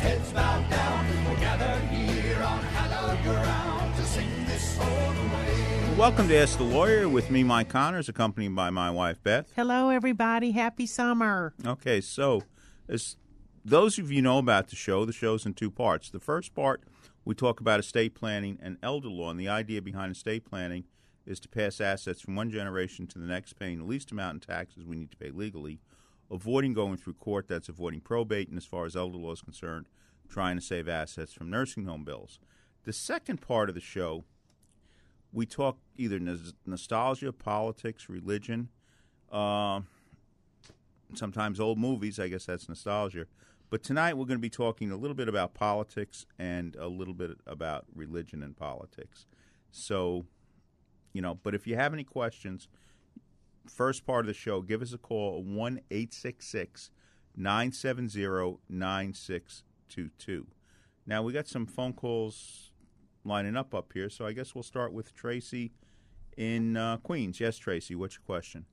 heads bowed down. We're gathered here on hallowed ground to sing this old way. Welcome to Ask the Lawyer with me, Mike Connors, accompanied by my wife, Beth. Hello, everybody. Happy summer. Okay, so as those of you know about the show, the show's in two parts. The first part, we talk about estate planning and elder law, and the idea behind estate planning is to pass assets from one generation to the next, paying the least amount in taxes we need to pay legally, avoiding going through court, that's avoiding probate, and as far as elder law is concerned, trying to save assets from nursing home bills. The second part of the show, we talk either nos- nostalgia, politics, religion, uh, sometimes old movies. I guess that's nostalgia. But tonight we're going to be talking a little bit about politics and a little bit about religion and politics. So, you know, but if you have any questions, first part of the show, give us a call 1 866 970 9622. Now, we got some phone calls lining up up here, so I guess we'll start with Tracy in uh, Queens. Yes, Tracy, what's your question?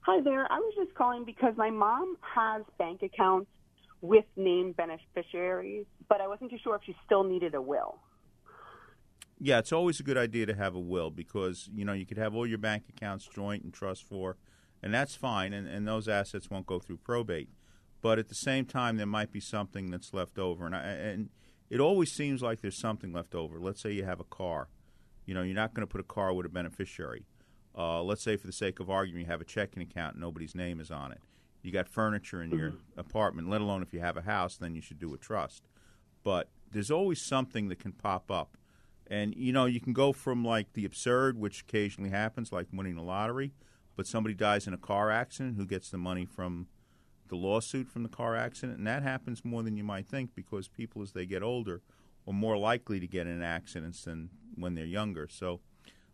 Hi there. I was just calling because my mom has bank accounts with named beneficiaries, but I wasn't too sure if she still needed a will. Yeah, it's always a good idea to have a will because you know you could have all your bank accounts joint and trust for, and that's fine, and, and those assets won't go through probate. But at the same time, there might be something that's left over, and I, and it always seems like there's something left over. Let's say you have a car, you know, you're not going to put a car with a beneficiary. Uh, let's say, for the sake of argument, you have a checking account, and nobody's name is on it. You got furniture in your apartment, let alone if you have a house, then you should do a trust. But there's always something that can pop up. And, you know, you can go from like the absurd, which occasionally happens, like winning the lottery, but somebody dies in a car accident who gets the money from the lawsuit from the car accident. And that happens more than you might think because people, as they get older, are more likely to get in accidents than when they're younger. So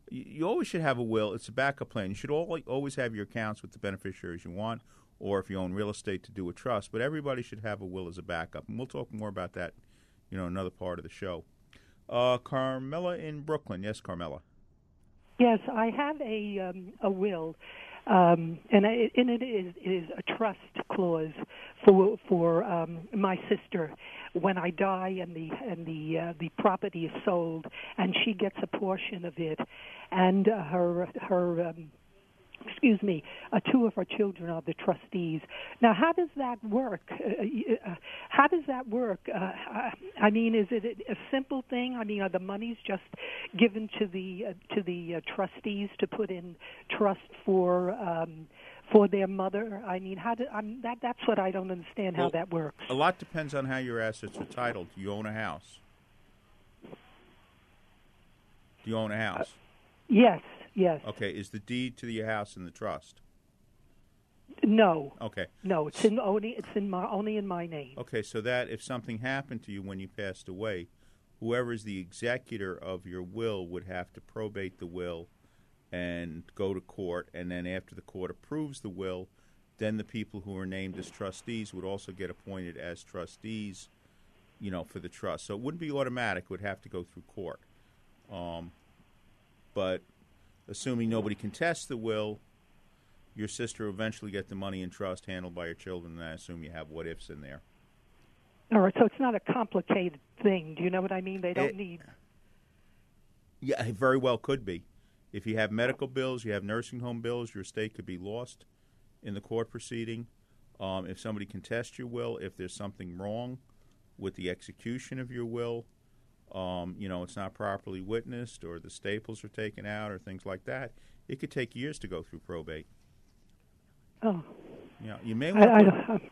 you, always should have a will. It's a backup plan. You should always have your accounts with the beneficiaries you want, or if you own real estate, to do a trust. But everybody should have a will as a backup. And we'll talk more about that, you know, another part of the show. Uh, Carmela in Brooklyn. Yes, Carmela. Yes, I have a um, a will, um, and I, and it is it is a trust clause for for um, my sister when I die and the and the uh, the property is sold, and she gets a portion of it, and uh, her her. Um, excuse me, uh, two of our children are the trustees. Now, how does that work? Uh, uh, how does that work? Uh, I mean, is it a simple thing? I mean, are the monies just given to the uh, to the uh, trustees to put in trust for um, for their mother? I mean, how do I'm, that? That's what I don't understand how Well, that works. A lot depends on how your assets are titled. You own a house? Do you own a house? Yes, yes, Okay, is the deed to your house in the trust? no, Okay. no. It's in only it's in my only in my name. Okay, so that if something happened to you when you passed away, whoever is the executor of your will would have to probate the will and go to court, and then after the court approves the will, then the people who are named as trustees would also get appointed as trustees, you know, for the trust. So it wouldn't be automatic; it would have to go through court. Um, but assuming nobody contests the will, your sister will eventually get the money in trust handled by your children, and I assume you have what ifs in there. All right, so it's not a complicated thing. Do you know what I mean? They don't It- need. Yeah, it very well could be. If you have medical bills, you have nursing home bills, your estate could be lost in the court proceeding. Um, if somebody contests your will, if there's something wrong with the execution of your will, um, you know, it's not properly witnessed, or the staples are taken out, or things like that, it could take years to go through probate. Oh, You know, you may I, I want don't.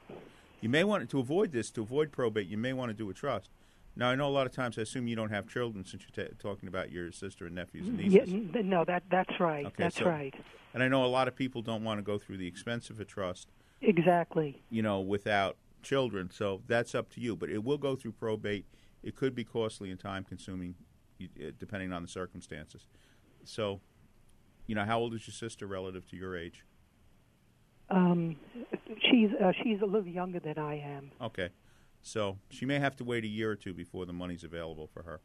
you may want to avoid this to avoid probate. You may want to do a trust. Now, I know a lot of times. I assume you don't have children, since you're ta talking about your sister and nephews and nieces. Yeah, no, that that's right. Okay, that's so- right. And I know a lot of people don't want to go through the expense of a trust, Exactly. you know, without children, so that's up to you. But it will go through probate. It could be costly and time consuming, uh, depending on the circumstances. So, you know, how old is your sister relative to your age? Um, she's uh, she's a little younger than I am. Okay, so she may have to wait a year or two before the money's available for her.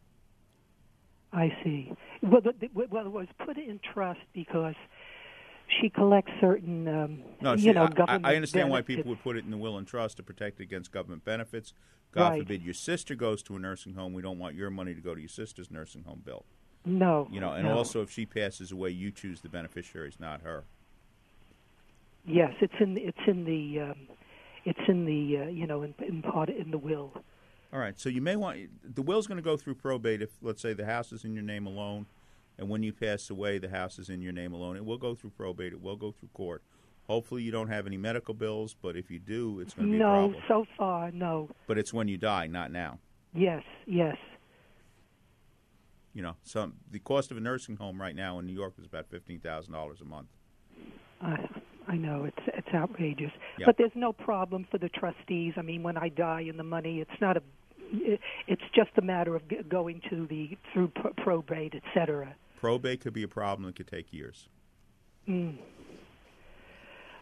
I see. Well, the, the, well, it was put in trust because she collects certain, um, No, you know, I- government I, I understand why people would put it in the will and trust to protect against government benefits. God Right. forbid your sister goes to a nursing home. We don't want your money to go to your sister's nursing home bill. No, You know, and no. also if she passes away, you choose the beneficiaries, not her. yes, it's in it's in the um, it's in the uh, you know in, in part in the will. All right, so you may want the will's going to go through probate if, let's say, the house is in your name alone, and when you pass away, the house is in your name alone. It will go through probate. It will go through court. Hopefully, you don't have any medical bills, but if you do, it's going to be a No, problem. so far, no. But it's when you die, not now. Yes, yes. You know, some the cost of a nursing home right now in New York is about fifteen thousand dollars a month. I I know it's it's outrageous, Yeah. but there's no problem for the trustees. I mean, when I die and the money, it's not a. it- It's just a matter of going to the through probate, et cetera. Probate could be a problem that could take years. Mm.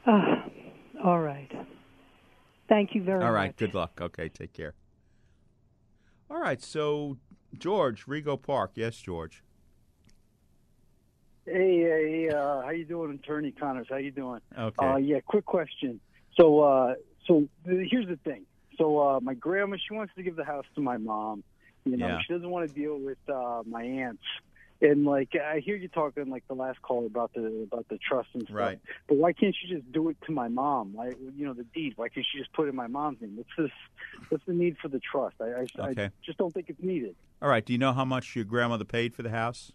Ah, all right. Thank you very much. All right, much. good luck. Okay, take care. All right, so George, Rego Park. Yes, George. Hey, hey, uh, how you doing, Attorney Connors? How you doing? Okay. Uh, yeah, quick question. So, uh, so th- here's the thing. So, uh, my grandma, she wants to give the house to my mom. You know, Yeah. she doesn't want to deal with uh, my aunts. And like, I hear you talking like the last caller about the about the trust and stuff. Right. But why can't you just do it to my mom? Like, you know, the deed. Why can't she just put it in my mom's name? What's this? What's the need for the trust? I, I, Okay. I just don't think it's needed. All right. Do you know how much your grandmother paid for the house,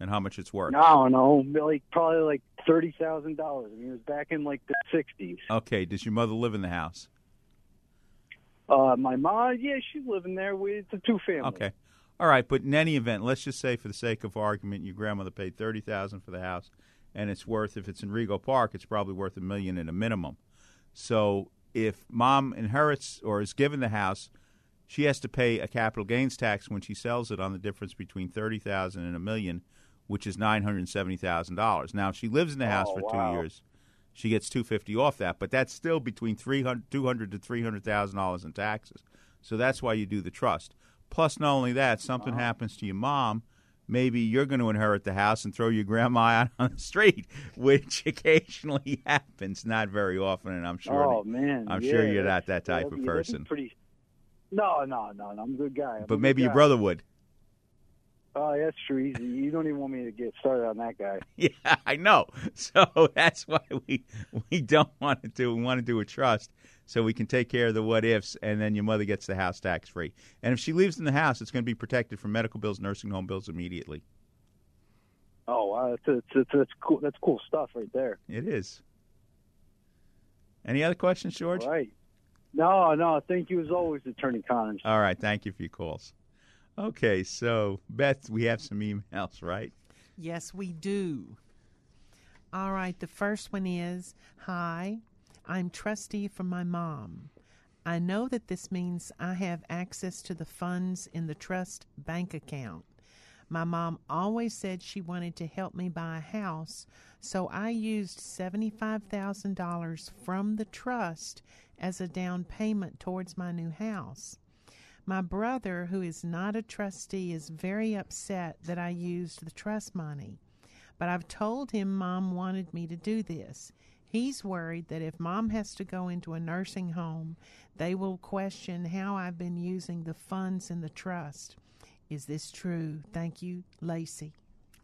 and how much it's worth? I don't know, like probably like thirty thousand dollars. I mean, it was back in like the '60s. Okay. Does your mother live in the house? Uh, my mom, yeah, she's living there. We, it's a two family. Okay. All right, but in any event, let's just say, for the sake of argument, your grandmother paid thirty thousand for the house, and it's worth, if it's in Rego Park, it's probably worth a million at a minimum. So if mom inherits or is given the house, she has to pay a capital gains tax when she sells it on the difference between thirty thousand and a million, which is nine hundred seventy thousand dollars. Now, if she lives in the house Oh, for wow. two years, she gets two fifty off that, but that's still between 300, 200 to three hundred thousand dollars in taxes. So that's why you do the trust. Plus, not only that, something Uh-huh. happens to your mom, maybe you're going to inherit the house and throw your grandma out on the street, which occasionally happens, not very often, and I'm sure. oh that- man, I'm yeah, sure you're not that type of be- that'd be person. Pretty. No, no, no, no. I'm a good guy. I'm But maybe your guy. brother would. Oh, that's true. Easy. You don't even want me to get started on that guy. Yeah, I know. So that's why we we don't want to do we want to do a trust so we can take care of the what ifs and then your mother gets the house tax free. And if she leaves in the house, it's going to be protected from medical bills, nursing home bills immediately. Oh, wow, that's, that's, that's, cool. That's cool stuff right there. It is. Any other questions, George? All right. No, no. Thank you as always, Attorney Connors. All right, thank you for your calls. Okay, so Beth, we have some emails, right? Yes, we do. All right, the first one is Hi, I'm trustee for my mom. I know that this means I have access to the funds in the trust bank account. My mom always said she wanted to help me buy a house, so I used $75,000 from the trust as a down payment towards my new house. My brother, who is not a trustee, is very upset that I used the trust money. But I've told him mom wanted me to do this. He's worried that if mom has to go into a nursing home, they will question how I've been using the funds in the trust. Is this true? Thank you, Lacey.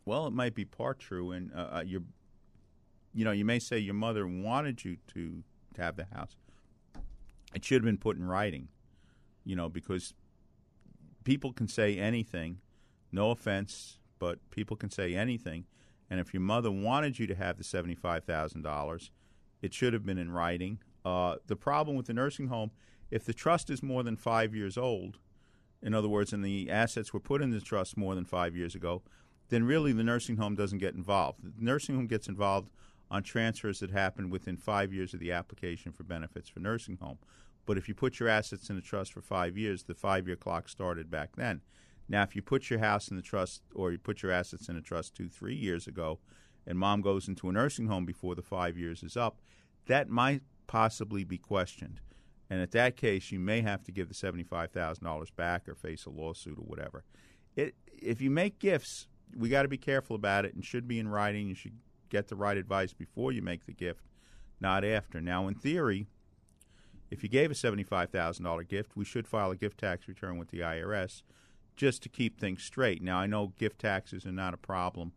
Well, it might be part true, and uh, uh, you, you know, you may say your mother wanted you to, to have the house. It should have been put in writing, you know, because people can say anything. No offense, but people can say anything. And if your mother wanted you to have the seventy-five thousand dollars, it should have been in writing. Uh, the problem with the nursing home, if the trust is more than five years old, in other words, and the assets were put in the trust more than five years ago, then really the nursing home doesn't get involved. The nursing home gets involved on transfers that happen within five years of the application for benefits for nursing home. But if you put your assets in a trust for five years, the five year clock started back then. Now, if you put your house in the trust or you put your assets in a trust two, three years ago, and mom goes into a nursing home before the five years is up, that might possibly be questioned. And at that case, you may have to give the $75,000 back or face a lawsuit or whatever. It, if you make gifts, we got to be careful about it and should be in writing. You should get the right advice before you make the gift, not after. Now, in theory, if you gave a $75,000 gift, we should file a gift tax return with the IRS just to keep things straight. Now, I know gift taxes are not a problem.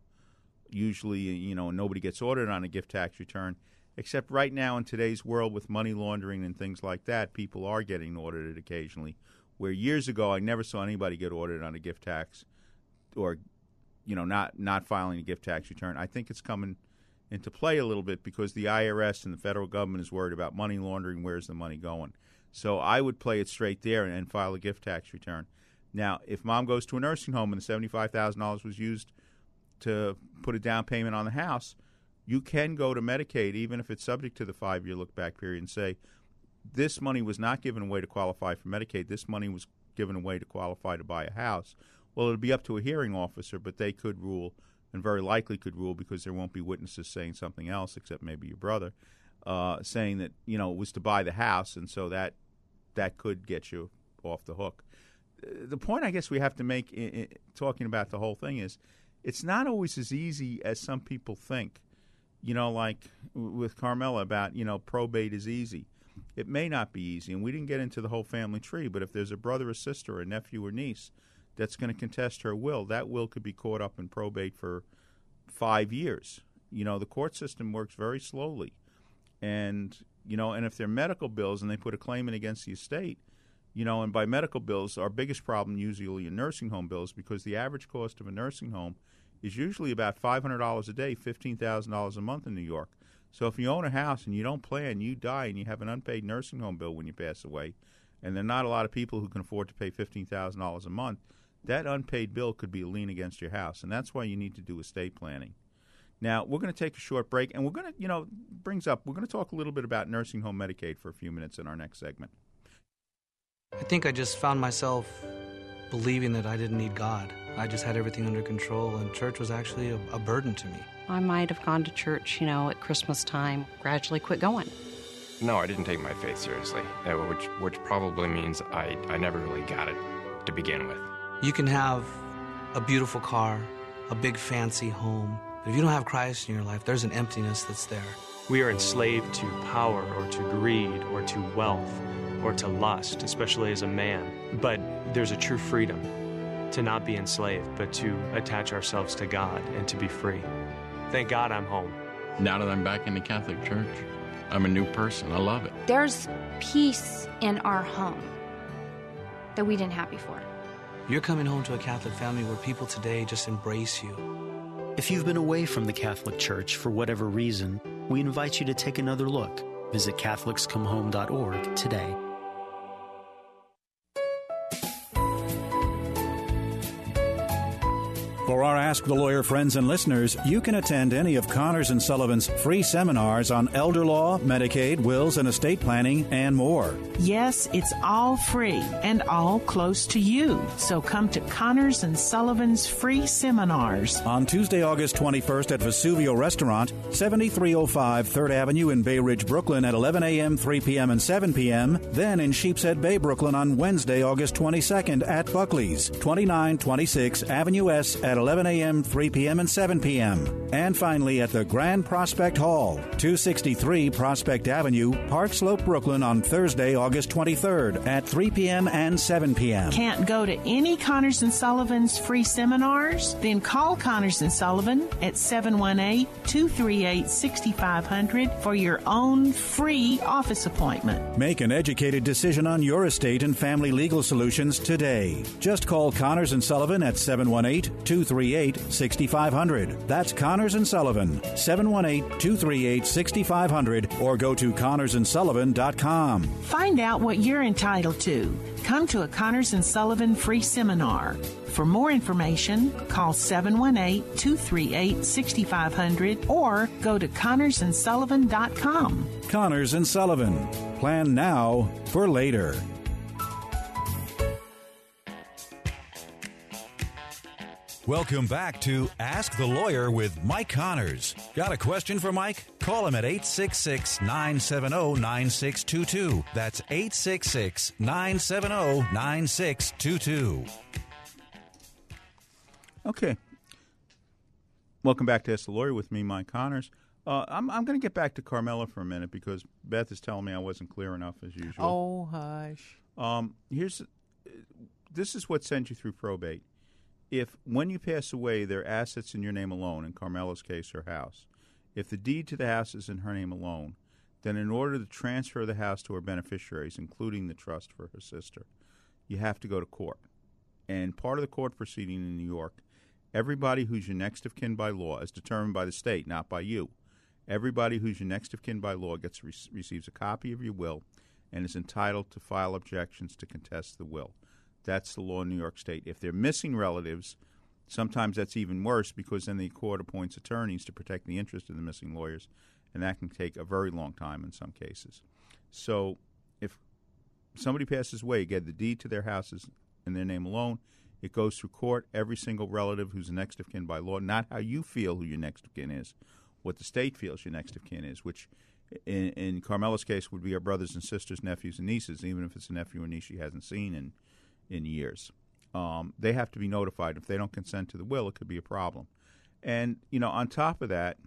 Usually, you know, nobody gets audited on a gift tax return, except right now in today's world with money laundering and things like that, people are getting audited occasionally. Where years ago, I never saw anybody get audited on a gift tax or, you know, not, not filing a gift tax return. I think it's coming into play a little bit because the IRS and the federal government is worried about money laundering. Where's the money going? So I would play it straight there and, and file a gift tax return. Now, if mom goes to a nursing home and the seventy-five thousand dollars was used to put a down payment on the house, you can go to Medicaid, even if it's subject to the five-year look-back period, and say, "This money was not given away to qualify for Medicaid. This money was given away to qualify to buy a house." Well, it'll be up to a hearing officer, but they could rule, and very likely could rule because there won't be witnesses saying something else, except maybe your brother, uh, saying that you know it was to buy the house, and so that that could get you off the hook the point I guess we have to make in, in, talking about the whole thing is it's not always as easy as some people think. You know, like with Carmela about, you know, probate is easy. It may not be easy, and we didn't get into the whole family tree, but if there's a brother or sister, or a nephew or niece that's going to contest her will, that will could be caught up in probate for five years. You know, the court system works very slowly. And, you know, and if they're medical bills and they put a claim in against the estate – you know, and by medical bills, our biggest problem usually in nursing home bills because the average cost of a nursing home is usually about five hundred dollars a day, fifteen thousand dollars a month in New York. So if you own a house and you don't plan, you die and you have an unpaid nursing home bill when you pass away, and there are not a lot of people who can afford to pay fifteen thousand dollars a month, that unpaid bill could be a lien against your house, and that's why you need to do estate planning. Now we're going to take a short break, and we're going to, you know, brings up we're going to talk a little bit about nursing home Medicaid for a few minutes in our next segment. I think I just found myself believing that I didn't need God. I just had everything under control, and church was actually a, a burden to me. I might have gone to church, you know, at Christmas time, gradually quit going. No, I didn't take my faith seriously, uh, which which probably means I, I never really got it to begin with. You can have a beautiful car, a big fancy home, but if you don't have Christ in your life, there's an emptiness that's there. We are enslaved to power or to greed or to wealth or to lust, especially as a man. But there's a true freedom to not be enslaved, but to attach ourselves to God and to be free. Thank God I'm home. Now that I'm back in the Catholic Church, I'm a new person. I love it. There's peace in our home that we didn't have before. You're coming home to a Catholic family where people today just embrace you. If you've been away from the Catholic Church for whatever reason, we invite you to take another look. Visit CatholicsComeHome.org today. For our Ask the Lawyer friends and listeners, you can attend any of Connors and Sullivan's free seminars on elder law, Medicaid, wills and estate planning, and more. Yes, it's all free and all close to you. So come to Connors and Sullivan's free seminars on Tuesday, August 21st at Vesuvio Restaurant, 7305 3rd Avenue in Bay Ridge, Brooklyn at 11 a.m., 3 p.m., and 7 p.m. Then in Sheepshead Bay, Brooklyn on Wednesday, August 22nd at Buckley's, 2926 Avenue S at 11 a.m., 3 p.m., and 7 p.m. And finally at the Grand Prospect Hall, 263 Prospect Avenue, Park Slope, Brooklyn on Thursday, August 23rd at 3 p.m. and 7 p.m. Can't go to any Connors and Sullivan's free seminars? Then call Connors and Sullivan at 718 238 6500 for your own free office appointment. Make an educated decision on your estate and family legal solutions today. Just call Connors and Sullivan at 718 238 6500. That's Connors and Sullivan, 718 238 6500, or go to connorsandsullivan.com. Find out what you're entitled to. Come to a Connors and Sullivan free seminar. For more information, call 718 238 6500 or go to connorsandsullivan.com. Connors and Sullivan Plan now for later. Welcome back to Ask the Lawyer with Mike Connors. Got a question for Mike? Call him at 866 970 9622. That's 866 970 9622. Okay. Welcome back to Ask the Lawyer with me, Mike Connors. Uh, I'm, I'm going to get back to Carmela for a minute because Beth is telling me I wasn't clear enough as usual. Oh, hush. Um, here's this is what sends you through probate. If when you pass away, there are assets in your name alone, in Carmela's case, her house. If the deed to the house is in her name alone, then in order to transfer the house to her beneficiaries, including the trust for her sister, you have to go to court. And part of the court proceeding in New York, everybody who's your next of kin by law, is determined by the state, not by you. Everybody who's your next of kin by law gets receives a copy of your will and is entitled to file objections to contest the will. That's the law in New York State. If they're missing relatives, sometimes that's even worse because then the court appoints attorneys to protect the interest of the missing lawyers, and that can take a very long time in some cases. So if somebody passes away, get the deed to their houses in their name alone. It goes through court. Every single relative who's next of kin by law, not how you feel who your next of kin is, what the state feels your next of kin is, which in, in Carmela's case would be her brothers and sisters, nephews and nieces, even if it's a nephew or niece she hasn't seen in in years. Um, they have to be notified. If they don't consent to the will, it could be a problem. And you know, on top of that,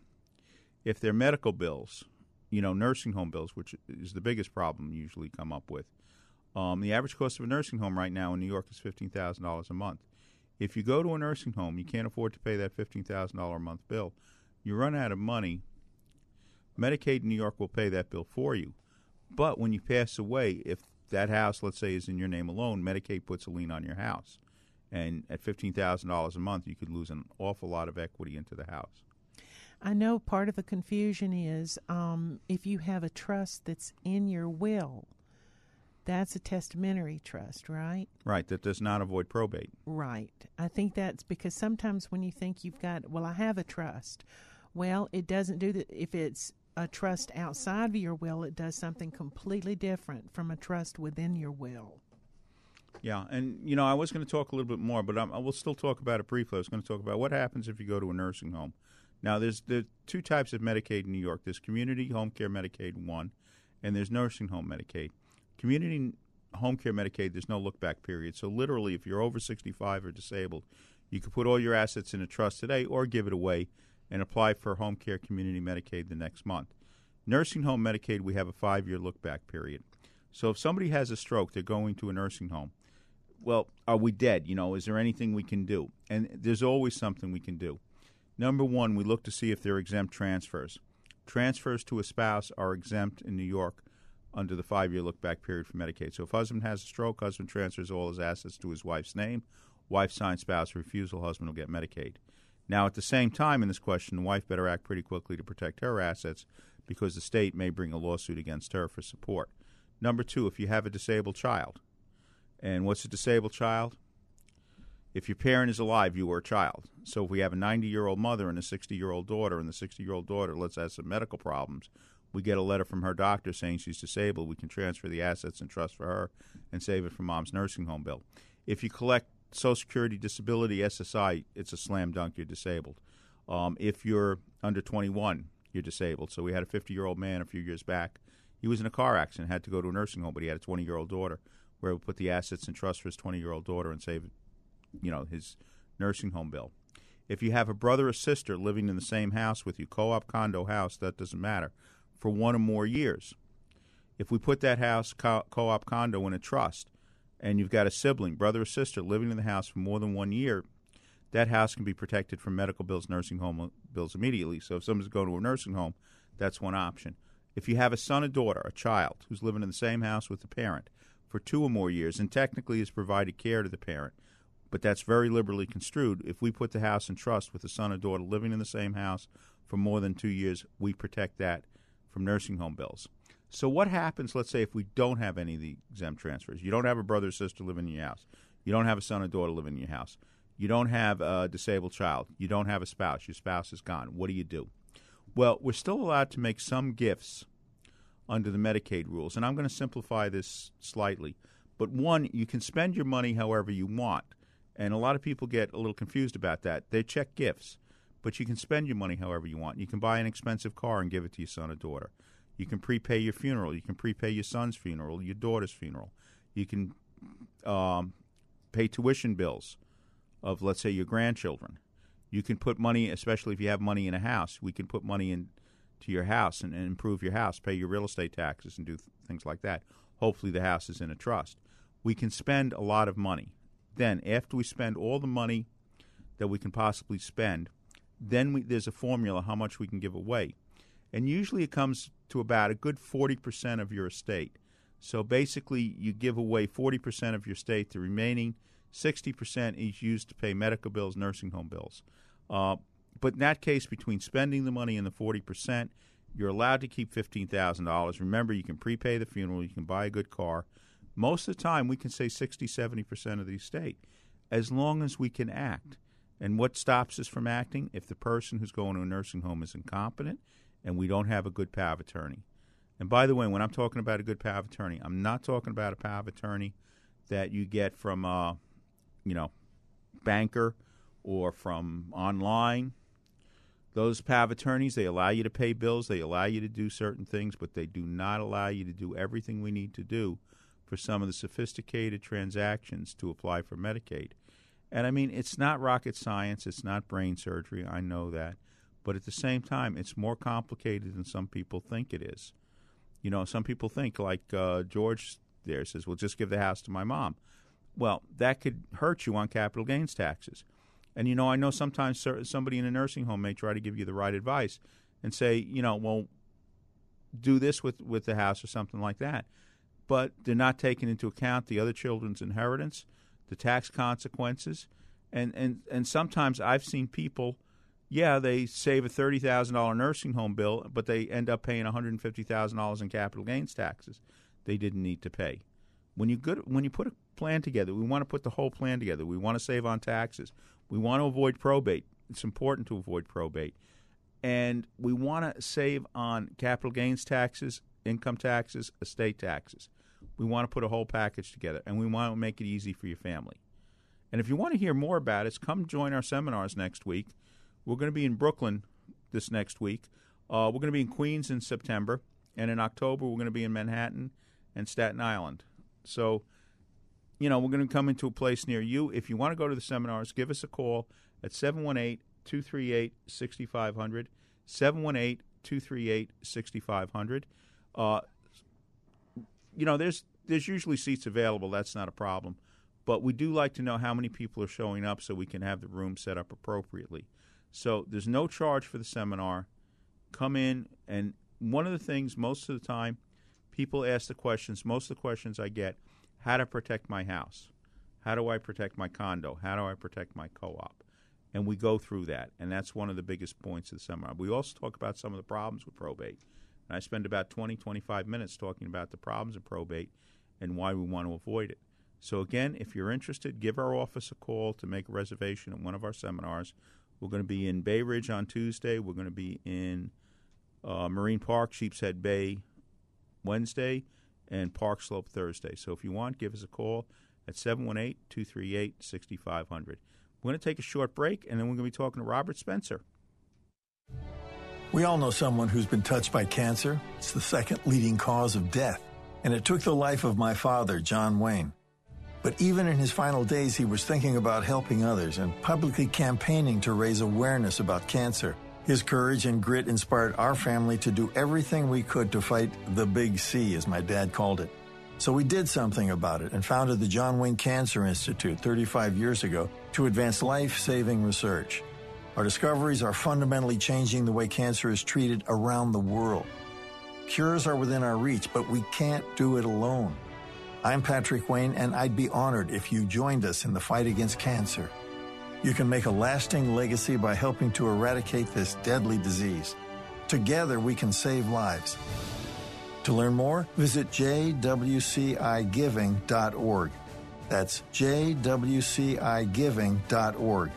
if they're medical bills, you know, nursing home bills, which is the biggest problem usually come up with. Um, the average cost of a nursing home right now in New York is fifteen thousand dollars a month. If you go to a nursing home, you can't afford to pay that fifteen thousand dollar a month bill. You run out of money. Medicaid in New York will pay that bill for you, but when you pass away, if that house, let's say, is in your name alone, Medicaid puts a lien on your house. And at $15,000 a month, you could lose an awful lot of equity into the house. I know part of the confusion is um, if you have a trust that's in your will, that's a testamentary trust, right? Right, that does not avoid probate. Right. I think that's because sometimes when you think you've got, well, I have a trust, well, it doesn't do that. If it's a trust outside of your will, it does something completely different from a trust within your will. Yeah, and you know, I was going to talk a little bit more, but I'm, i will still talk about it briefly. I was going to talk about what happens if you go to a nursing home. Now, there's there two types of Medicaid in New York. There's community home care Medicaid one, and there's nursing home Medicaid. Community home care Medicaid, there's no look back period. So literally, if you're over 65 or disabled, you can put all your assets in a trust today or give it away and apply for home care community Medicaid the next month. Nursing home Medicaid, we have a five year look back period. So if somebody has a stroke, they're going to a nursing home. Well, are we dead? You know, is there anything we can do? And there's always something we can do. Number one, we look to see if they're exempt transfers. Transfers to a spouse are exempt in New York under the five year look back period for Medicaid. So if husband has a stroke, husband transfers all his assets to his wife's name. Wife signs spouse refusal, husband will get Medicaid. Now, at the same time, in this question, the wife better act pretty quickly to protect her assets because the state may bring a lawsuit against her for support. Number two, if you have a disabled child. And what's a disabled child? If your parent is alive, you are a child. So if we have a 90 year old mother and a 60 year old daughter, and the 60 year old daughter, let's have some medical problems, we get a letter from her doctor saying she's disabled, we can transfer the assets and trust for her and save it from mom's nursing home bill. If you collect Social Security, disability, SSI, it's a slam dunk. You're disabled. Um, if you're under 21, you're disabled. So we had a 50 year old man a few years back. He was in a car accident, had to go to a nursing home, but he had a 20 year old daughter. Where we put the assets in trust for his 20 year old daughter and save, you know, his nursing home bill. If you have a brother or sister living in the same house with you, co-op, condo, house, that doesn't matter, for one or more years. If we put that house, co- co-op, condo in a trust, and you've got a sibling, brother or sister, living in the house for more than one year, that house can be protected from medical bills, nursing home uh, bills immediately. So if someone's going to a nursing home, that's one option. If you have a son or daughter, a child, who's living in the same house with the parent for two or more years and technically has provided care to the parent, but that's very liberally construed. If we put the house in trust with a son or daughter living in the same house for more than two years, we protect that from nursing home bills. So what happens, let's say, if we don't have any of the exempt transfers? You don't have a brother or sister living in your house. You don't have a son or daughter living in your house. You don't have a disabled child. You don't have a spouse. Your spouse is gone. What do you do? Well, we're still allowed to make some gifts under the Medicaid rules. And I'm going to simplify this slightly. But one, you can spend your money however you want. And a lot of people get a little confused about that. They check gifts, but you can spend your money however you want. You can buy an expensive car and give it to your son or daughter. You can prepay your funeral. You can prepay your son's funeral, your daughter's funeral. You can um, pay tuition bills of, let's say, your grandchildren. You can put money, especially if you have money in a house. We can put money into your house and, and improve your house, pay your real estate taxes, and do th- things like that. Hopefully, the house is in a trust. We can spend a lot of money. Then, after we spend all the money that we can possibly spend, then we, there's a formula how much we can give away. And usually it comes to about a good 40% of your estate. So basically, you give away 40% of your estate. The remaining 60% is used to pay medical bills, nursing home bills. Uh, but in that case, between spending the money and the 40%, you're allowed to keep $15,000. Remember, you can prepay the funeral, you can buy a good car. Most of the time, we can say 60, 70% of the estate, as long as we can act. And what stops us from acting? If the person who's going to a nursing home is incompetent and we don't have a good power of attorney. And by the way, when I'm talking about a good power of attorney, I'm not talking about a power of attorney that you get from, uh, you know, banker or from online. Those of attorneys, they allow you to pay bills, they allow you to do certain things, but they do not allow you to do everything we need to do for some of the sophisticated transactions to apply for Medicaid. And I mean, it's not rocket science, it's not brain surgery, I know that. But at the same time, it's more complicated than some people think it is. You know, some people think, like uh, George there says, well, just give the house to my mom. Well, that could hurt you on capital gains taxes. And, you know, I know sometimes somebody in a nursing home may try to give you the right advice and say, you know, well, do this with, with the house or something like that. But they're not taking into account the other children's inheritance, the tax consequences. And, and, and sometimes I've seen people – yeah, they save a thirty thousand dollar nursing home bill, but they end up paying one hundred and fifty thousand dollars in capital gains taxes they didn't need to pay. When you good, when you put a plan together, we want to put the whole plan together. We want to save on taxes. We want to avoid probate. It's important to avoid probate, and we want to save on capital gains taxes, income taxes, estate taxes. We want to put a whole package together, and we want to make it easy for your family. And if you want to hear more about it, come join our seminars next week. We're going to be in Brooklyn this next week. Uh, we're going to be in Queens in September, and in October we're going to be in Manhattan and Staten Island. So, you know, we're going to come into a place near you. If you want to go to the seminars, give us a call at 718 238 6500. 718 238 6500. Uh, you know, there's there's usually seats available. That's not a problem. But we do like to know how many people are showing up so we can have the room set up appropriately. So there's no charge for the seminar. Come in, and one of the things most of the time, people ask the questions. Most of the questions I get: How to protect my house? How do I protect my condo? How do I protect my co-op? And we go through that, and that's one of the biggest points of the seminar. We also talk about some of the problems with probate. And I spend about 20, 25 minutes talking about the problems of probate and why we want to avoid it. So, again, if you're interested, give our office a call to make a reservation at one of our seminars. We're going to be in Bay Ridge on Tuesday. We're going to be in uh, Marine Park, Sheepshead Bay Wednesday, and Park Slope Thursday. So if you want, give us a call at 718 238 6500. We're going to take a short break, and then we're going to be talking to Robert Spencer. We all know someone who's been touched by cancer. It's the second leading cause of death. And it took the life of my father, John Wayne. But even in his final days, he was thinking about helping others and publicly campaigning to raise awareness about cancer. His courage and grit inspired our family to do everything we could to fight the big C, as my dad called it. So we did something about it and founded the John Wayne Cancer Institute 35 years ago to advance life saving research. Our discoveries are fundamentally changing the way cancer is treated around the world. Cures are within our reach, but we can't do it alone. I'm Patrick Wayne, and I'd be honored if you joined us in the fight against cancer. You can make a lasting legacy by helping to eradicate this deadly disease. Together, we can save lives. To learn more, visit jwcigiving.org. That's jwcigiving.org.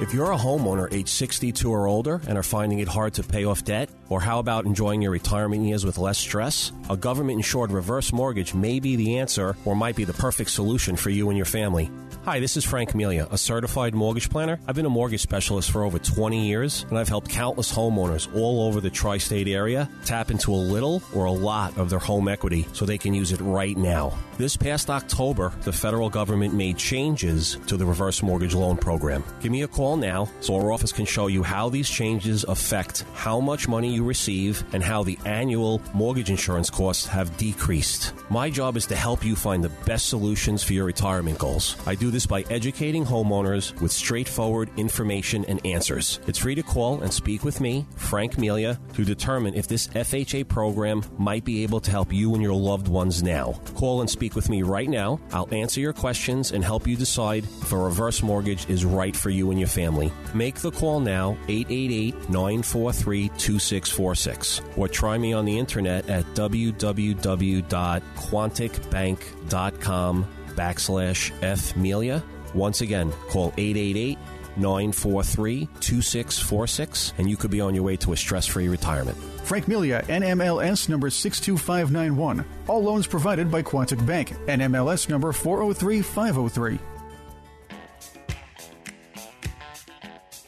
If you're a homeowner age 62 or older and are finding it hard to pay off debt, Or how about enjoying your retirement years with less stress? A government insured reverse mortgage may be the answer or might be the perfect solution for you and your family. Hi, this is Frank Melia, a certified mortgage planner. I've been a mortgage specialist for over 20 years, and I've helped countless homeowners all over the tri state area tap into a little or a lot of their home equity so they can use it right now. This past October, the federal government made changes to the reverse mortgage loan program. Give me a call now so our office can show you how these changes affect how much money you receive and how the annual mortgage insurance costs have decreased. My job is to help you find the best solutions for your retirement goals. I do this by educating homeowners with straightforward information and answers. It's free to call and speak with me, Frank Melia, to determine if this FHA program might be able to help you and your loved ones now. Call and speak with me right now. I'll answer your questions and help you decide if a reverse mortgage is right for you and your family. Make the call now, 888 943 2646, or try me on the internet at www.quonticbank.com backslash fmelia. Once again, call 888 943 2646 and you could be on your way to a stress free retirement. Frank Melia, NMLS number 62591. All loans provided by Quontic Bank, NMLS number 403503.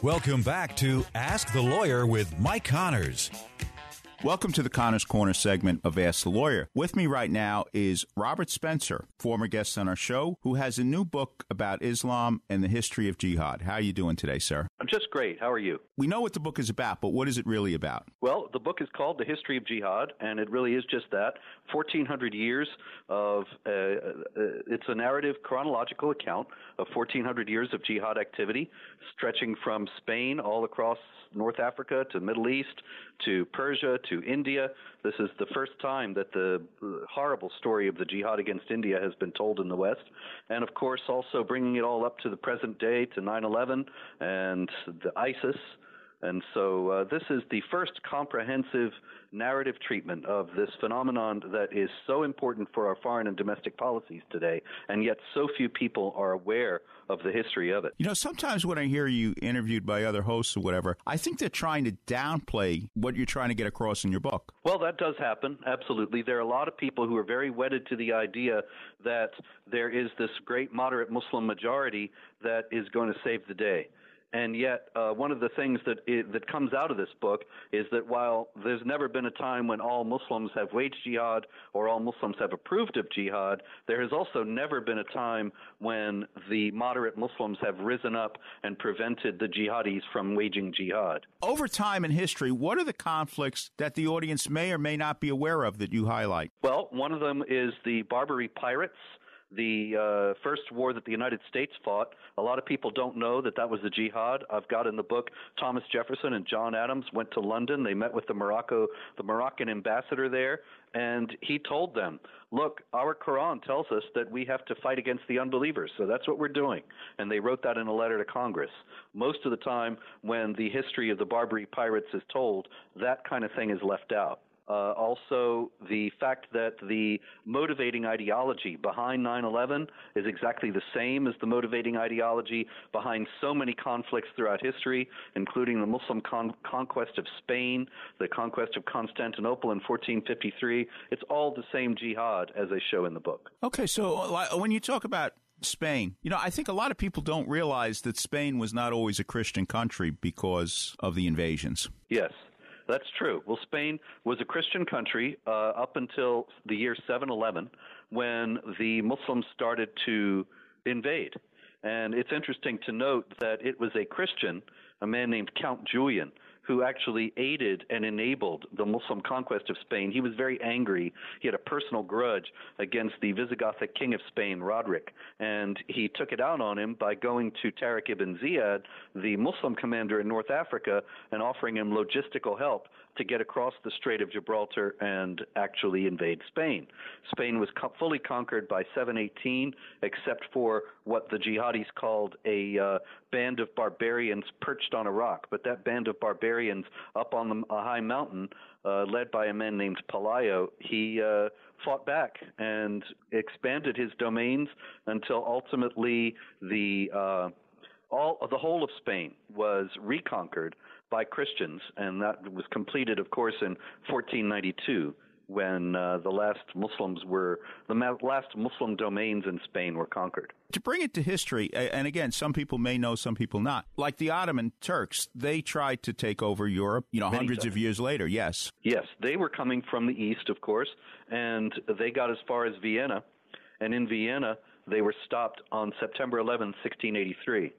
Welcome back to Ask the Lawyer with Mike Connors. Welcome to the Connors Corner segment of Ask the Lawyer. With me right now is Robert Spencer, former guest on our show, who has a new book about Islam and the history of jihad. How are you doing today, sir? I'm just great. How are you? We know what the book is about, but what is it really about? Well, the book is called The History of Jihad, and it really is just that 1,400 years of, uh, uh, it's a narrative chronological account of 1,400 years of jihad activity, stretching from Spain all across North Africa to Middle East to Persia to India. This is the first time that the horrible story of the jihad against India has been told in the West. And of course, also bringing it all up to the present day to 9 11 and the ISIS. And so uh, this is the first comprehensive narrative treatment of this phenomenon that is so important for our foreign and domestic policies today, and yet so few people are aware of the history of it. You know, sometimes when I hear you interviewed by other hosts or whatever, I think they're trying to downplay what you're trying to get across in your book. Well, that does happen, absolutely. There are a lot of people who are very wedded to the idea that there is this great moderate Muslim majority that is going to save the day. And yet, uh, one of the things that that comes out of this book is that while there's never been a time when all Muslims have waged jihad or all Muslims have approved of jihad, there has also never been a time when the moderate Muslims have risen up and prevented the jihadis from waging jihad. Over time in history, what are the conflicts that the audience may or may not be aware of that you highlight? Well, one of them is the Barbary pirates the uh, first war that the United States fought. A lot of people don't know that that was the jihad. I've got in the book Thomas Jefferson and John Adams went to London. They met with the Morocco, the Moroccan ambassador there, and he told them, "Look, our Quran tells us that we have to fight against the unbelievers, so that's what we're doing." And they wrote that in a letter to Congress. Most of the time, when the history of the Barbary pirates is told, that kind of thing is left out. Uh, also, the fact that the motivating ideology behind 9 11 is exactly the same as the motivating ideology behind so many conflicts throughout history, including the Muslim con- conquest of Spain, the conquest of Constantinople in 1453. It's all the same jihad, as they show in the book. Okay, so when you talk about Spain. You know, I think a lot of people don't realize that Spain was not always a Christian country because of the invasions. Yes. That's true. Well, Spain was a Christian country uh, up until the year 711 when the Muslims started to invade. And it's interesting to note that it was a Christian, a man named Count Julian, who actually aided and enabled the Muslim conquest of Spain. He was very angry. He had a personal grudge against the Visigothic king of Spain, Roderick, and he took it out on him by going to Tariq ibn Ziyad, the Muslim commander in North Africa, and offering him logistical help to get across the Strait of Gibraltar and actually invade Spain. Spain was co- fully conquered by 718, except for what the jihadis called a uh, band of barbarians perched on a rock. But that band of barbarians up on the, a high mountain, uh, led by a man named Pelayo, he uh, fought back and expanded his domains until ultimately the uh, all the whole of Spain was reconquered by Christians, and that was completed, of course, in 1492 when uh, the last Muslims were the ma- last Muslim domains in Spain were conquered. To bring it to history, and again, some people may know, some people not. Like the Ottoman Turks, they tried to take over Europe. You know, Many hundreds times. of years later. Yes. Yes, they were coming from the east, of course, and they got as far as Vienna, and in Vienna they were stopped on September 11, 1683.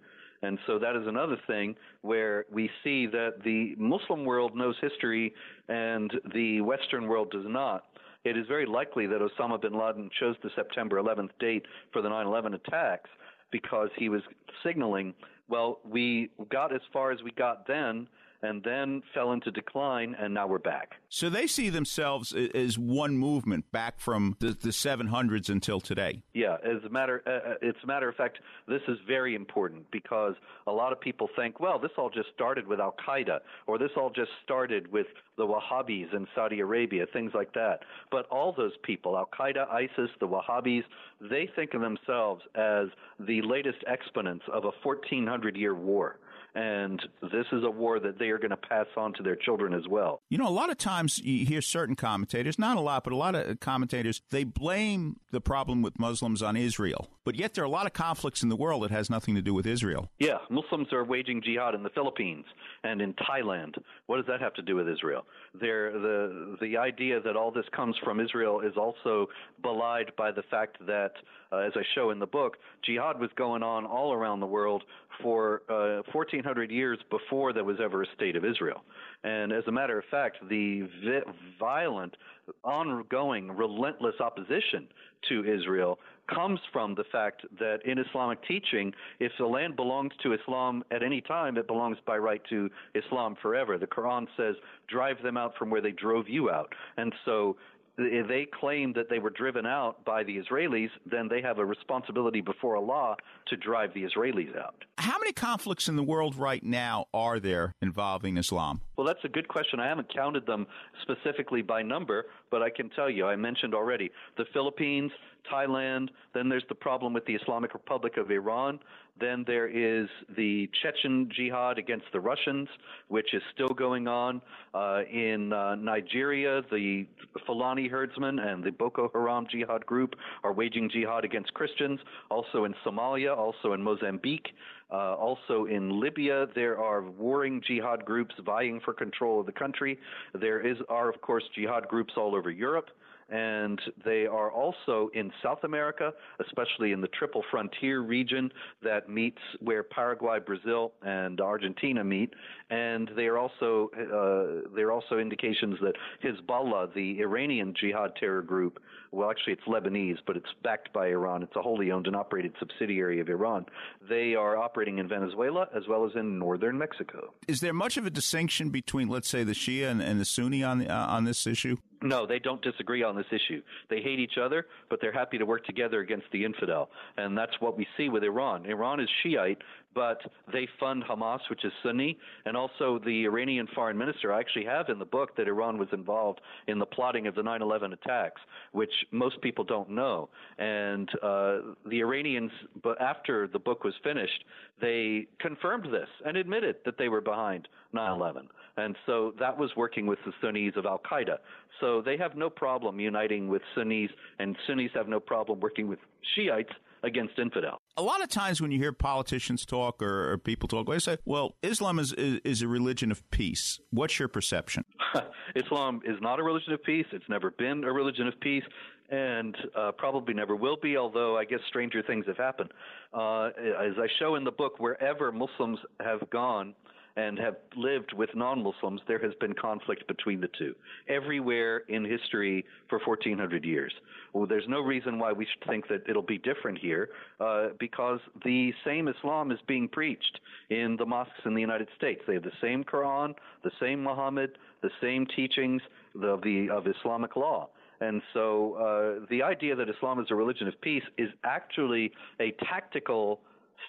And so that is another thing where we see that the Muslim world knows history and the Western world does not. It is very likely that Osama bin Laden chose the September 11th date for the 9 11 attacks because he was signaling, well, we got as far as we got then and then fell into decline, and now we're back. So they see themselves as one movement back from the, the 700s until today. Yeah, as a matter, uh, uh, it's a matter of fact, this is very important because a lot of people think, well, this all just started with Al Qaeda, or this all just started with the Wahhabis in Saudi Arabia, things like that. But all those people, Al Qaeda, ISIS, the Wahhabis, they think of themselves as the latest exponents of a 1400 year war. And this is a war that they are going to pass on to their children as well. You know, a lot of times you hear certain commentators, not a lot, but a lot of commentators, they blame the problem with Muslims on Israel. But yet there are a lot of conflicts in the world that has nothing to do with Israel. Yeah, Muslims are waging jihad in the Philippines and in Thailand. What does that have to do with Israel? There, the the idea that all this comes from Israel is also belied by the fact that, uh, as I show in the book, jihad was going on all around the world for uh, 1400 years before there was ever a state of Israel. And as a matter of fact, the vi- violent, ongoing, relentless opposition to Israel comes from the fact that in Islamic teaching, if the land belongs to Islam at any time, it belongs by right to Islam forever. The Quran says, drive them out from where they drove you out. And so if they claim that they were driven out by the Israelis, then they have a responsibility before Allah to drive the Israelis out. How many conflicts in the world right now are there involving Islam? Well, that's a good question. I haven't counted them specifically by number, but I can tell you, I mentioned already the Philippines, Thailand, then there's the problem with the Islamic Republic of Iran, then there is the Chechen jihad against the Russians, which is still going on. Uh, in uh, Nigeria, the Fulani herdsmen and the Boko Haram jihad group are waging jihad against Christians. Also in Somalia, also in Mozambique. Uh, also in Libya, there are warring jihad groups vying for control of the country. There is are of course jihad groups all over Europe, and they are also in South America, especially in the Triple Frontier region that meets where Paraguay, Brazil, and Argentina meet. And they are also uh, there are also indications that Hezbollah, the Iranian jihad terror group, well, actually it's Lebanese, but it's backed by Iran. It's a wholly owned and operated subsidiary of Iran. They are operating in Venezuela as well as in northern Mexico. Is there much of a distinction between, let's say, the Shia and, and the Sunni on uh, on this issue? No, they don't disagree on this issue. They hate each other, but they're happy to work together against the infidel. And that's what we see with Iran. Iran is Shiite, but they fund Hamas, which is Sunni, and also the Iranian foreign minister. I actually have in the book that Iran was involved in the plotting of the 9 11 attacks, which most people don't know. And uh, the Iranians, after the book was finished, they confirmed this and admitted that they were behind 9 11. And so that was working with the Sunnis of Al Qaeda. So they have no problem uniting with Sunnis, and Sunnis have no problem working with Shiites against infidel. A lot of times when you hear politicians talk or, or people talk, they say, well, Islam is, is, is a religion of peace. What's your perception? Islam is not a religion of peace. It's never been a religion of peace, and uh, probably never will be. Although I guess stranger things have happened. Uh, as I show in the book, wherever Muslims have gone and have lived with non-Muslims, there has been conflict between the two everywhere in history for 1400 years. Well, there's no reason why we should think that it'll be different here, uh, because the same Islam is being preached in the mosques in the United States. They have the same Quran, the same Muhammad, the same teachings of the of Islamic law. And so uh, the idea that Islam is a religion of peace is actually a tactical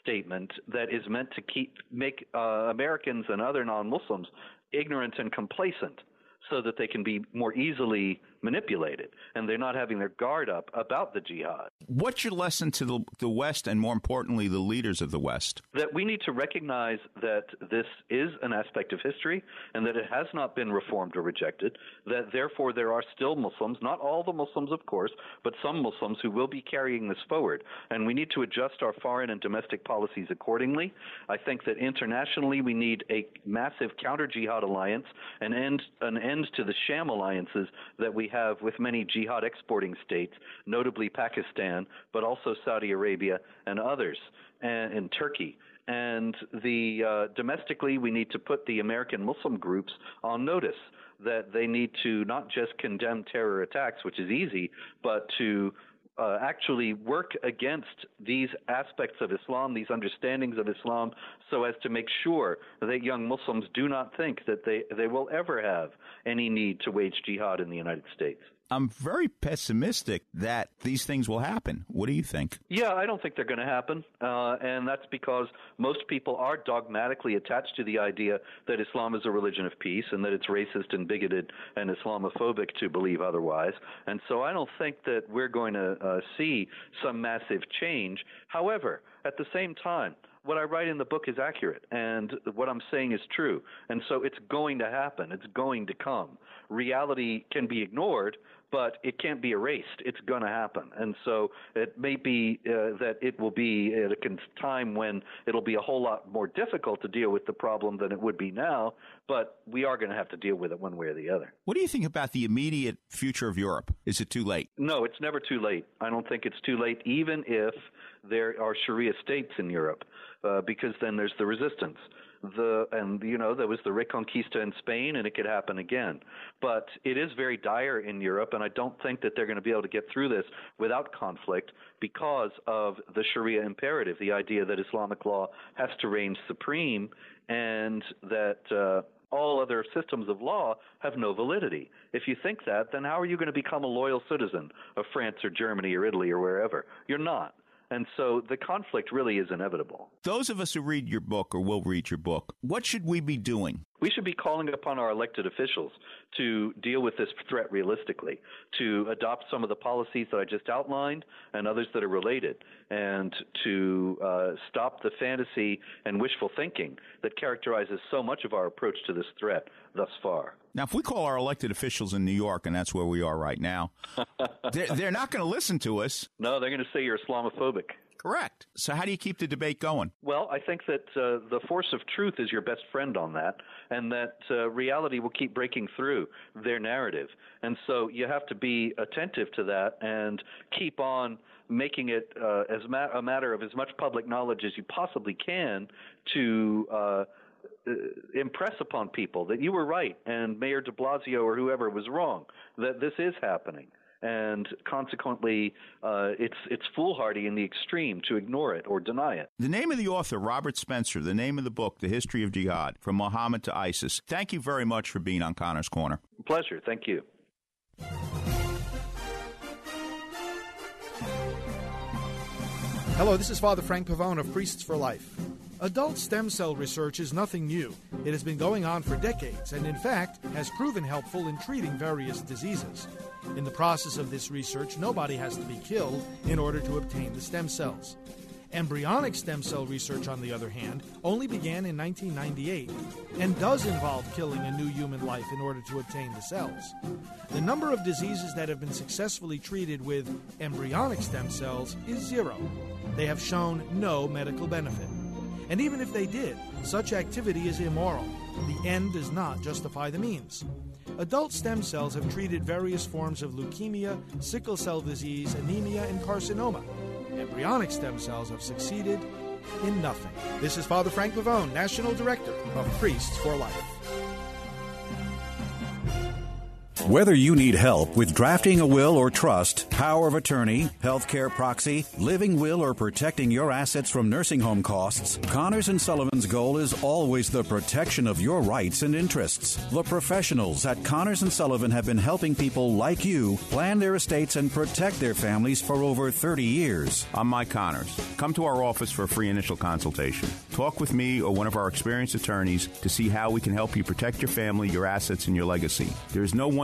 statement that is meant to keep make uh, Americans and other non-Muslims ignorant and complacent so that they can be more easily manipulated and they're not having their guard up about the jihad. What's your lesson to the, the West and more importantly, the leaders of the West? That we need to recognize that this is an aspect of history and that it has not been reformed or rejected, that therefore there are still Muslims, not all the Muslims, of course, but some Muslims who will be carrying this forward. And we need to adjust our foreign and domestic policies accordingly. I think that internationally we need a massive counter jihad alliance and end, an end to the sham alliances that we have with many jihad exporting states, notably Pakistan, but also Saudi Arabia and others, and, and Turkey. And the uh, domestically, we need to put the American Muslim groups on notice that they need to not just condemn terror attacks, which is easy, but to uh, actually work against these aspects of Islam, these understandings of Islam, so as to make sure that young Muslims do not think that they, they will ever have any need to wage jihad in the United States. I'm very pessimistic that these things will happen. What do you think? Yeah, I don't think they're going to happen. Uh, and that's because most people are dogmatically attached to the idea that Islam is a religion of peace and that it's racist and bigoted and Islamophobic to believe otherwise. And so I don't think that we're going to uh, see some massive change. However, at the same time, what I write in the book is accurate and what I'm saying is true. And so it's going to happen. It's going to come. Reality can be ignored, but it can't be erased. It's going to happen. And so it may be uh, that it will be at a time when it'll be a whole lot more difficult to deal with the problem than it would be now, but we are going to have to deal with it one way or the other. What do you think about the immediate future of Europe? Is it too late? No, it's never too late. I don't think it's too late, even if there are Sharia states in Europe, uh, because then there's the resistance the and you know there was the Reconquista in Spain, and it could happen again. But it is very dire in Europe, and I don't think that they're going to be able to get through this without conflict because of the Sharia imperative, the idea that Islamic law has to reign supreme, and that. Uh, all other systems of law have no validity. If you think that, then how are you going to become a loyal citizen of France or Germany or Italy or wherever? You're not. And so the conflict really is inevitable. Those of us who read your book or will read your book, what should we be doing? We should be calling upon our elected officials to deal with this threat realistically, to adopt some of the policies that I just outlined and others that are related, and to uh, stop the fantasy and wishful thinking that characterizes so much of our approach to this threat thus far. Now, if we call our elected officials in New York, and that's where we are right now, they're, they're not going to listen to us. No, they're going to say you're Islamophobic. Correct. So, how do you keep the debate going? Well, I think that uh, the force of truth is your best friend on that, and that uh, reality will keep breaking through their narrative. And so, you have to be attentive to that and keep on making it uh, as ma- a matter of as much public knowledge as you possibly can to. Uh, uh, impress upon people that you were right and Mayor de Blasio or whoever was wrong, that this is happening and consequently, uh, it's it's foolhardy in the extreme to ignore it or deny it. The name of the author, Robert Spencer. The name of the book, The History of Jihad: From Muhammad to ISIS. Thank you very much for being on Connor's Corner. Pleasure. Thank you. Hello, this is Father Frank Pavone of Priests for Life. Adult stem cell research is nothing new. It has been going on for decades and, in fact, has proven helpful in treating various diseases. In the process of this research, nobody has to be killed in order to obtain the stem cells. Embryonic stem cell research, on the other hand, only began in 1998 and does involve killing a new human life in order to obtain the cells. The number of diseases that have been successfully treated with embryonic stem cells is zero. They have shown no medical benefit. And even if they did, such activity is immoral. The end does not justify the means. Adult stem cells have treated various forms of leukemia, sickle cell disease, anemia, and carcinoma. Embryonic stem cells have succeeded in nothing. This is Father Frank Pavone, National Director of Priests for Life. Whether you need help with drafting a will or trust, power of attorney, healthcare proxy, living will, or protecting your assets from nursing home costs, Connors and Sullivan's goal is always the protection of your rights and interests. The professionals at Connors and Sullivan have been helping people like you plan their estates and protect their families for over 30 years. I'm Mike Connors. Come to our office for a free initial consultation. Talk with me or one of our experienced attorneys to see how we can help you protect your family, your assets, and your legacy. There is no one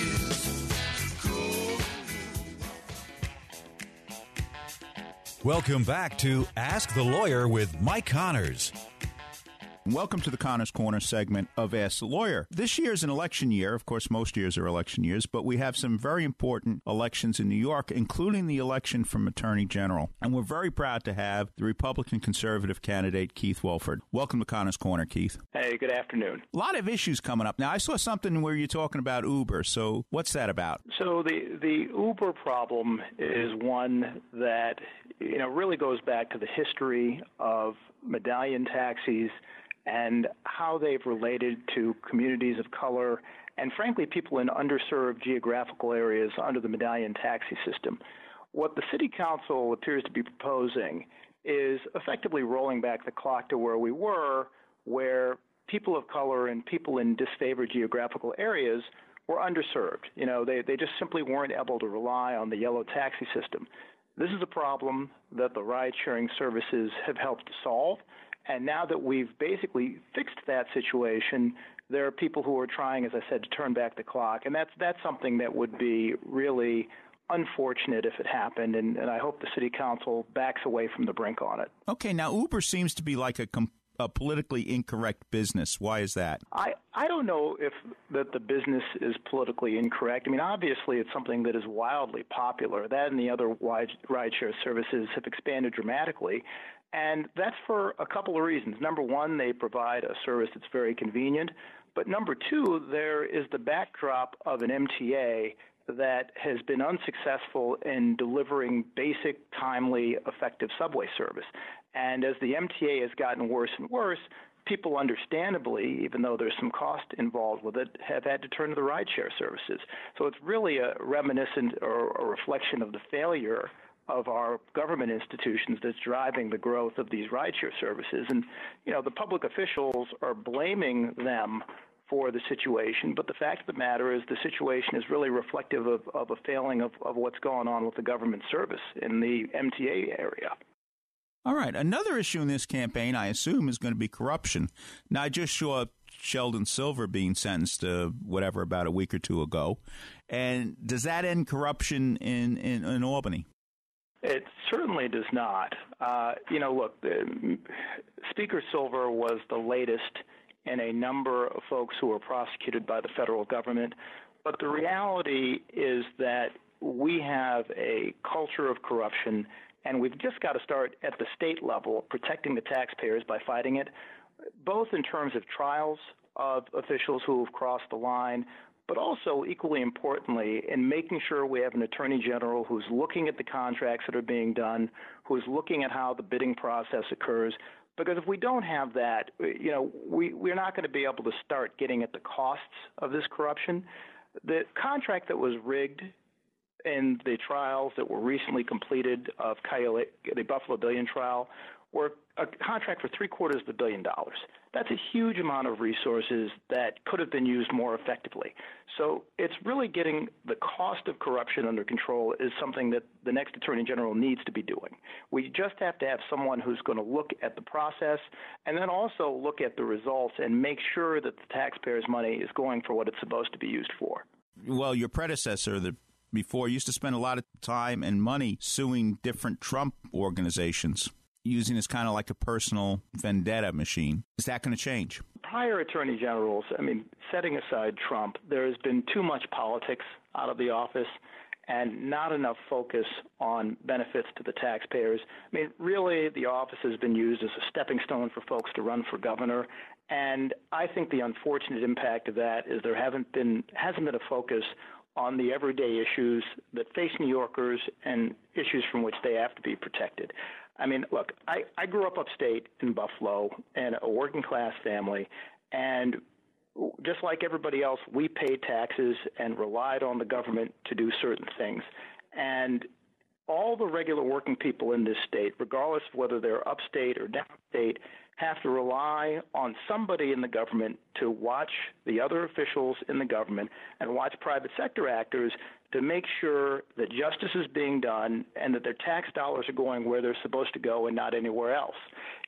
Welcome back to Ask the Lawyer with Mike Connors. Welcome to the Connors Corner segment of Ask the Lawyer. This year is an election year. Of course, most years are election years, but we have some very important elections in New York, including the election from Attorney General. And we're very proud to have the Republican conservative candidate, Keith Wofford. Welcome to Connors Corner, Keith. Hey, good afternoon. A lot of issues coming up. Now, I saw something where you're talking about Uber. So, what's that about? So, the, the Uber problem is one that you know really goes back to the history of medallion taxis and how they've related to communities of color and, frankly, people in underserved geographical areas under the medallion taxi system. What the City Council appears to be proposing is effectively rolling back the clock to where we were, where people of color and people in disfavored geographical areas were underserved. You know, they, they just simply weren't able to rely on the yellow taxi system. This is a problem that the ride sharing services have helped to solve. And now that we've basically fixed that situation, there are people who are trying, as I said, to turn back the clock, and that's that's something that would be really unfortunate if it happened, and, and I hope the city council backs away from the brink on it. Okay, now Uber seems to be like a, com- a politically incorrect business. Why is that? I, I don't know if that the business is politically incorrect. I mean, obviously, it's something that is wildly popular. That and the other wide rideshare services have expanded dramatically. And that's for a couple of reasons. Number one, they provide a service that's very convenient. But number two, there is the backdrop of an MTA that has been unsuccessful in delivering basic, timely, effective subway service. And as the MTA has gotten worse and worse, people understandably, even though there's some cost involved with it, have had to turn to the rideshare services. So it's really a reminiscent or a reflection of the failure of our government institutions that's driving the growth of these rideshare services. And, you know, the public officials are blaming them for the situation, but the fact of the matter is the situation is really reflective of, of a failing of, of what's going on with the government service in the MTA area. All right. Another issue in this campaign, I assume, is going to be corruption. Now, I just saw Sheldon Silver being sentenced to whatever about a week or two ago. And does that end corruption in, in, in Albany? It certainly does not. Uh, you know, look, Speaker Silver was the latest in a number of folks who were prosecuted by the federal government. But the reality is that we have a culture of corruption, and we've just got to start at the state level protecting the taxpayers by fighting it, both in terms of trials of officials who have crossed the line, but also equally importantly in making sure we have an attorney general who's looking at the contracts that are being done, who's looking at how the bidding process occurs. Because if we don't have that, you know, we, we're not going to be able to start getting at the costs of this corruption. The contract that was rigged in the trials that were recently completed of Coyote, the Buffalo Billion trial were a contract for three quarters of a billion dollars. That's a huge amount of resources that could have been used more effectively. So it's really getting the cost of corruption under control is something that the next Attorney General needs to be doing. We just have to have someone who's going to look at the process and then also look at the results and make sure that the taxpayers' money is going for what it's supposed to be used for. Well, your predecessor, the before used to spend a lot of time and money suing different Trump organizations using as kind of like a personal vendetta machine. Is that going to change? Prior attorney generals, I mean, setting aside Trump, there has been too much politics out of the office. and not enough focus on benefits to the taxpayers. I mean, really, the office has been used as a stepping stone for folks to run for governor, and I think the unfortunate impact of that is there haven't been hasn't been a focus on the everyday issues that face New Yorkers and issues from which they have to be protected. I mean, look, I, I grew up upstate in Buffalo in a working class family, and just like everybody else, we paid taxes and relied on the government to do certain things. And all the regular working people in this state, regardless of whether they're upstate or downstate, have to rely on somebody in the government to watch the other officials in the government and watch private sector actors to make sure that justice is being done and that their tax dollars are going where they're supposed to go and not anywhere else.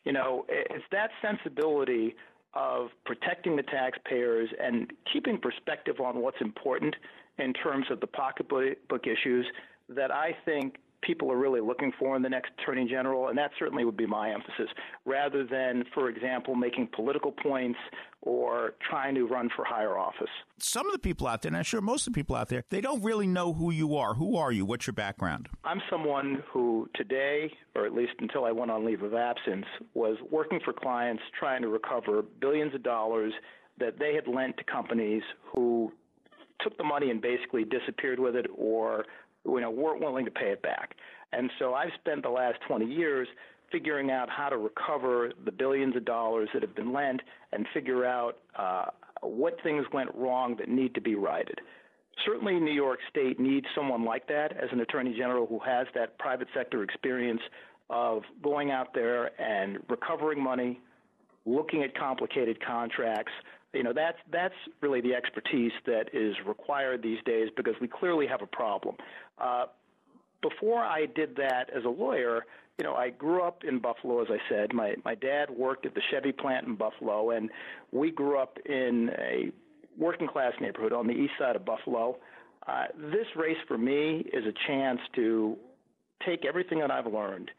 You know, it's that sensibility of protecting the taxpayers and keeping perspective on what's important in terms of the pocketbook issues that I think people are really looking for in the next attorney general, and that certainly would be my emphasis, rather than, for example, making political points or trying to run for higher office. Some of the people out there, and I'm sure most of the people out there, they don't really know who you are. Who are you? What's your background? I'm someone who today, or at least until I went on leave of absence, was working for clients trying to recover billions of dollars that they had lent to companies who took the money and basically disappeared with it or you know, weren't willing to pay it back. And so I've spent the last 20 years figuring out how to recover the billions of dollars that have been lent and figure out uh, what things went wrong that need to be righted. Certainly, New York State needs someone like that as an attorney general who has that private sector experience of going out there and recovering money, looking at complicated contracts, you know that's that's really the expertise that is required these days because we clearly have a problem. Uh, before I did that as a lawyer, you know, I grew up in Buffalo, as I said. My my dad worked at the Chevy plant in Buffalo, and we grew up in a working class neighborhood on the east side of Buffalo. Uh, this race for me is a chance to take everything that I've learned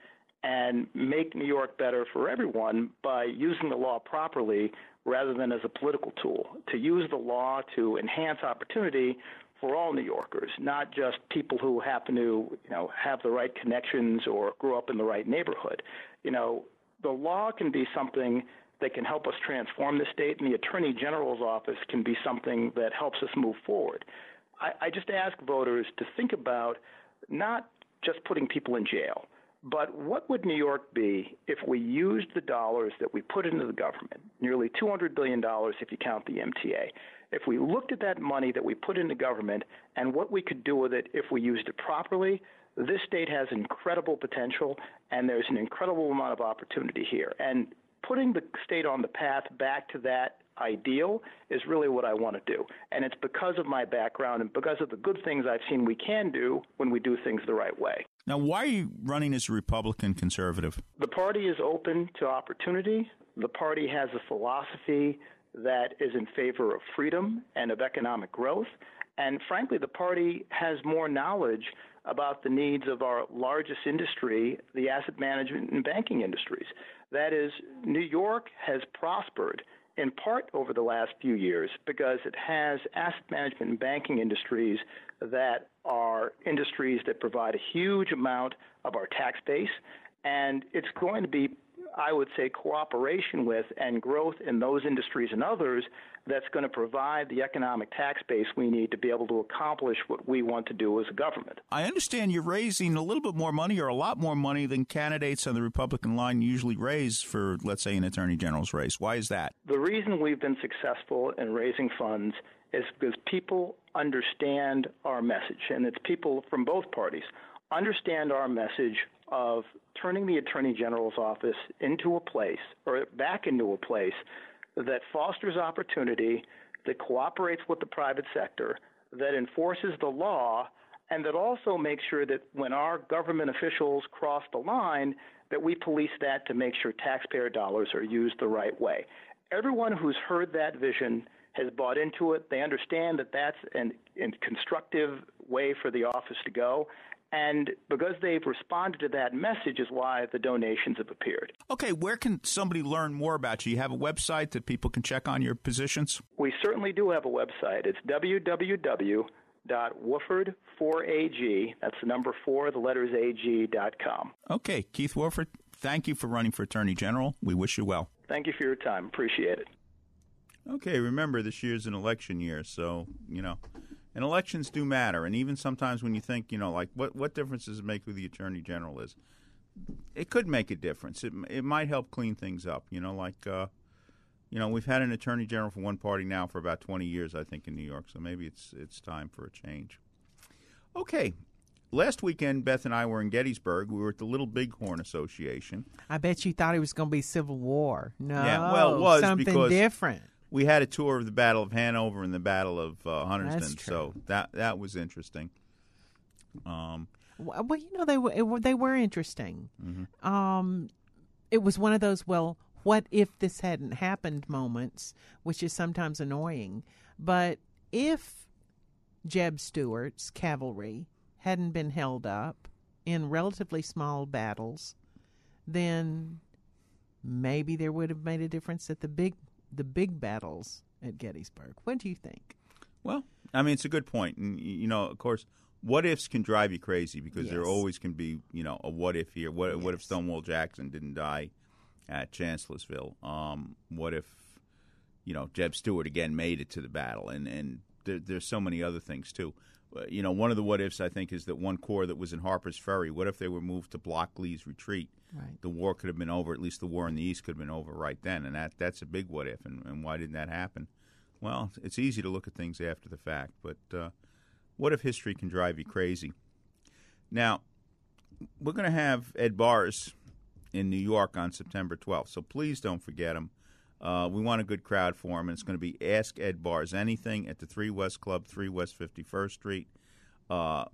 and make New York better for everyone by using the law properly rather than as a political tool, to use the law to enhance opportunity for all New Yorkers, not just people who happen to, you know, have the right connections or grew up in the right neighborhood. You know, the law can be something that can help us transform the state, and the Attorney General's office can be something that helps us move forward. I, I just ask voters to think about not just putting people in jail, but what would New York be if we used the dollars that we put into the government, nearly $200 billion if you count the MTA, if we looked at that money that we put into government and what we could do with it if we used it properly, this state has incredible potential and there's an incredible amount of opportunity here. And putting the state on the path back to that ideal is really what I want to do. And it's because of my background and because of the good things I've seen we can do when we do things the right way. Now, why are you running as a Republican conservative? The party is open to opportunity. The party has a philosophy that is in favor of freedom and of economic growth. And frankly, the party has more knowledge about the needs of our largest industry, the asset management and banking industries. That is, New York has prospered in part over the last few years because it has asset management and banking industries that are industries that provide a huge amount of our tax base, and it's going to be, I would say, cooperation with and growth in those industries and others that's going to provide the economic tax base we need to be able to accomplish what we want to do as a government. I understand you're raising a little bit more money or a lot more money than candidates on the Republican line usually raise for, let's say, an attorney general's race. Why is that? The reason we've been successful in raising funds is because people understand our message, and it's people from both parties understand our message of turning the Attorney General's office into a place, or back into a place, that fosters opportunity, that cooperates with the private sector, that enforces the law, and that also makes sure that when our government officials cross the line, that we police that to make sure taxpayer dollars are used the right way. Everyone who's heard that vision has bought into it. They understand that that's an, a constructive way for the office to go. And because they've responded to that message is why the donations have appeared. Okay, where can somebody learn more about you? You have a website that people can check on your positions? We certainly do have a website. It's www keith.wofford4ag, that's the number four, the letters ag dot com. Okay, Keith Wofford, thank you for running for Attorney General. We wish you well. Thank you for your time. Appreciate it. Okay, remember this year's an election year, so you know, and elections do matter. And even sometimes when you think, you know, like what what difference does it make who the attorney general is? It could make a difference. It it might help clean things up. You know, like uh, you know, we've had an attorney general for one party now for about twenty years, I think, in New York. So maybe it's it's time for a change. Okay. Last weekend, Beth and I were in Gettysburg. We were at the Little Bighorn Association. I bet you thought it was going to be Civil War. No, Yeah, well, it was something different. We had a tour of the Battle of Hanover and the Battle of uh, Hunterstown, so that that was interesting. Um, Well, you know they were, it they were interesting. Mhm. Um, it was one of those well, what if this hadn't happened moments, which is sometimes annoying. But if Jeb Stuart's cavalry hadn't been held up in relatively small battles, then maybe there would have made a difference at the big the big battles at Gettysburg. What do you think? Well, I mean, it's a good point, and you know, of course, what ifs can drive you crazy because there always can be, you know, a what if here. What what if Stonewall Jackson didn't die at Chancellorsville? Um, what if, you know, Jeb Stuart again made it to the battle? And and there, there's so many other things too. Uh, You know, one of the what ifs I think is that one corps that was in Harper's Ferry. What if they were moved to block Lee's retreat? Right. The war could have been over. At least the war in the East could have been over right then, and that that's a big what if. And, and why didn't that happen? Well, it's easy to look at things after the fact, but uh, what if history can drive you crazy? Now, we're going to have Ed Bearss in New York on September 12th, so please don't forget him. Uh, we want a good crowd for him, and it's going to be Ask Ed Bearss Anything at the 3 West Club, 3 West 51st Street. Uh,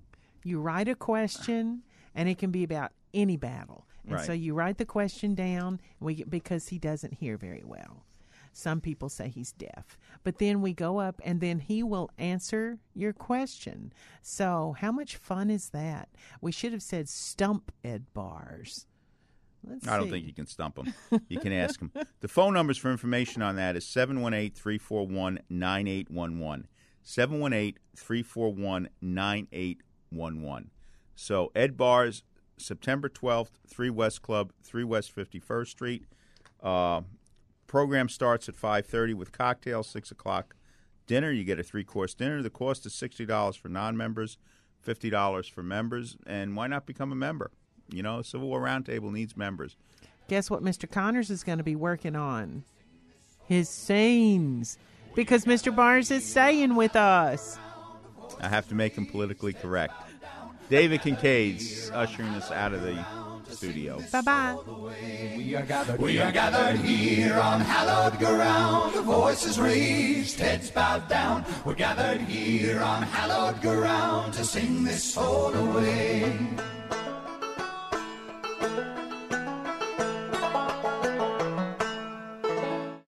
You write a question, and it can be about any battle. And Right. so you write the question down we, because he doesn't hear very well. Some people say he's deaf. But then we go up, and then he will answer your question. So, how much fun is that? We should have said stump Ed Bearss. Let's I don't see. think you can stump him. You can ask him. The phone numbers for information on that is 718 341 9811. 718 341 9811. So, Ed Bearss, September 12th, 3 West Club, 3 West 51st Street. Uh, program starts at 5.30 with cocktails, 6 o'clock dinner. You get a three course dinner. The cost is $60 for non members, $50 for members. And why not become a member? You know, Civil War Roundtable needs members. Guess what Mr. Connors is going to be working on? His scenes. Because Mr. Barnes is staying with us. I have to make him politically correct. David Kincaid's ushering us out of the studio. Bye bye. We are gathered, we are gathered here on hallowed ground. Voices raised, heads bowed down. We're gathered here on hallowed ground to sing this soul away.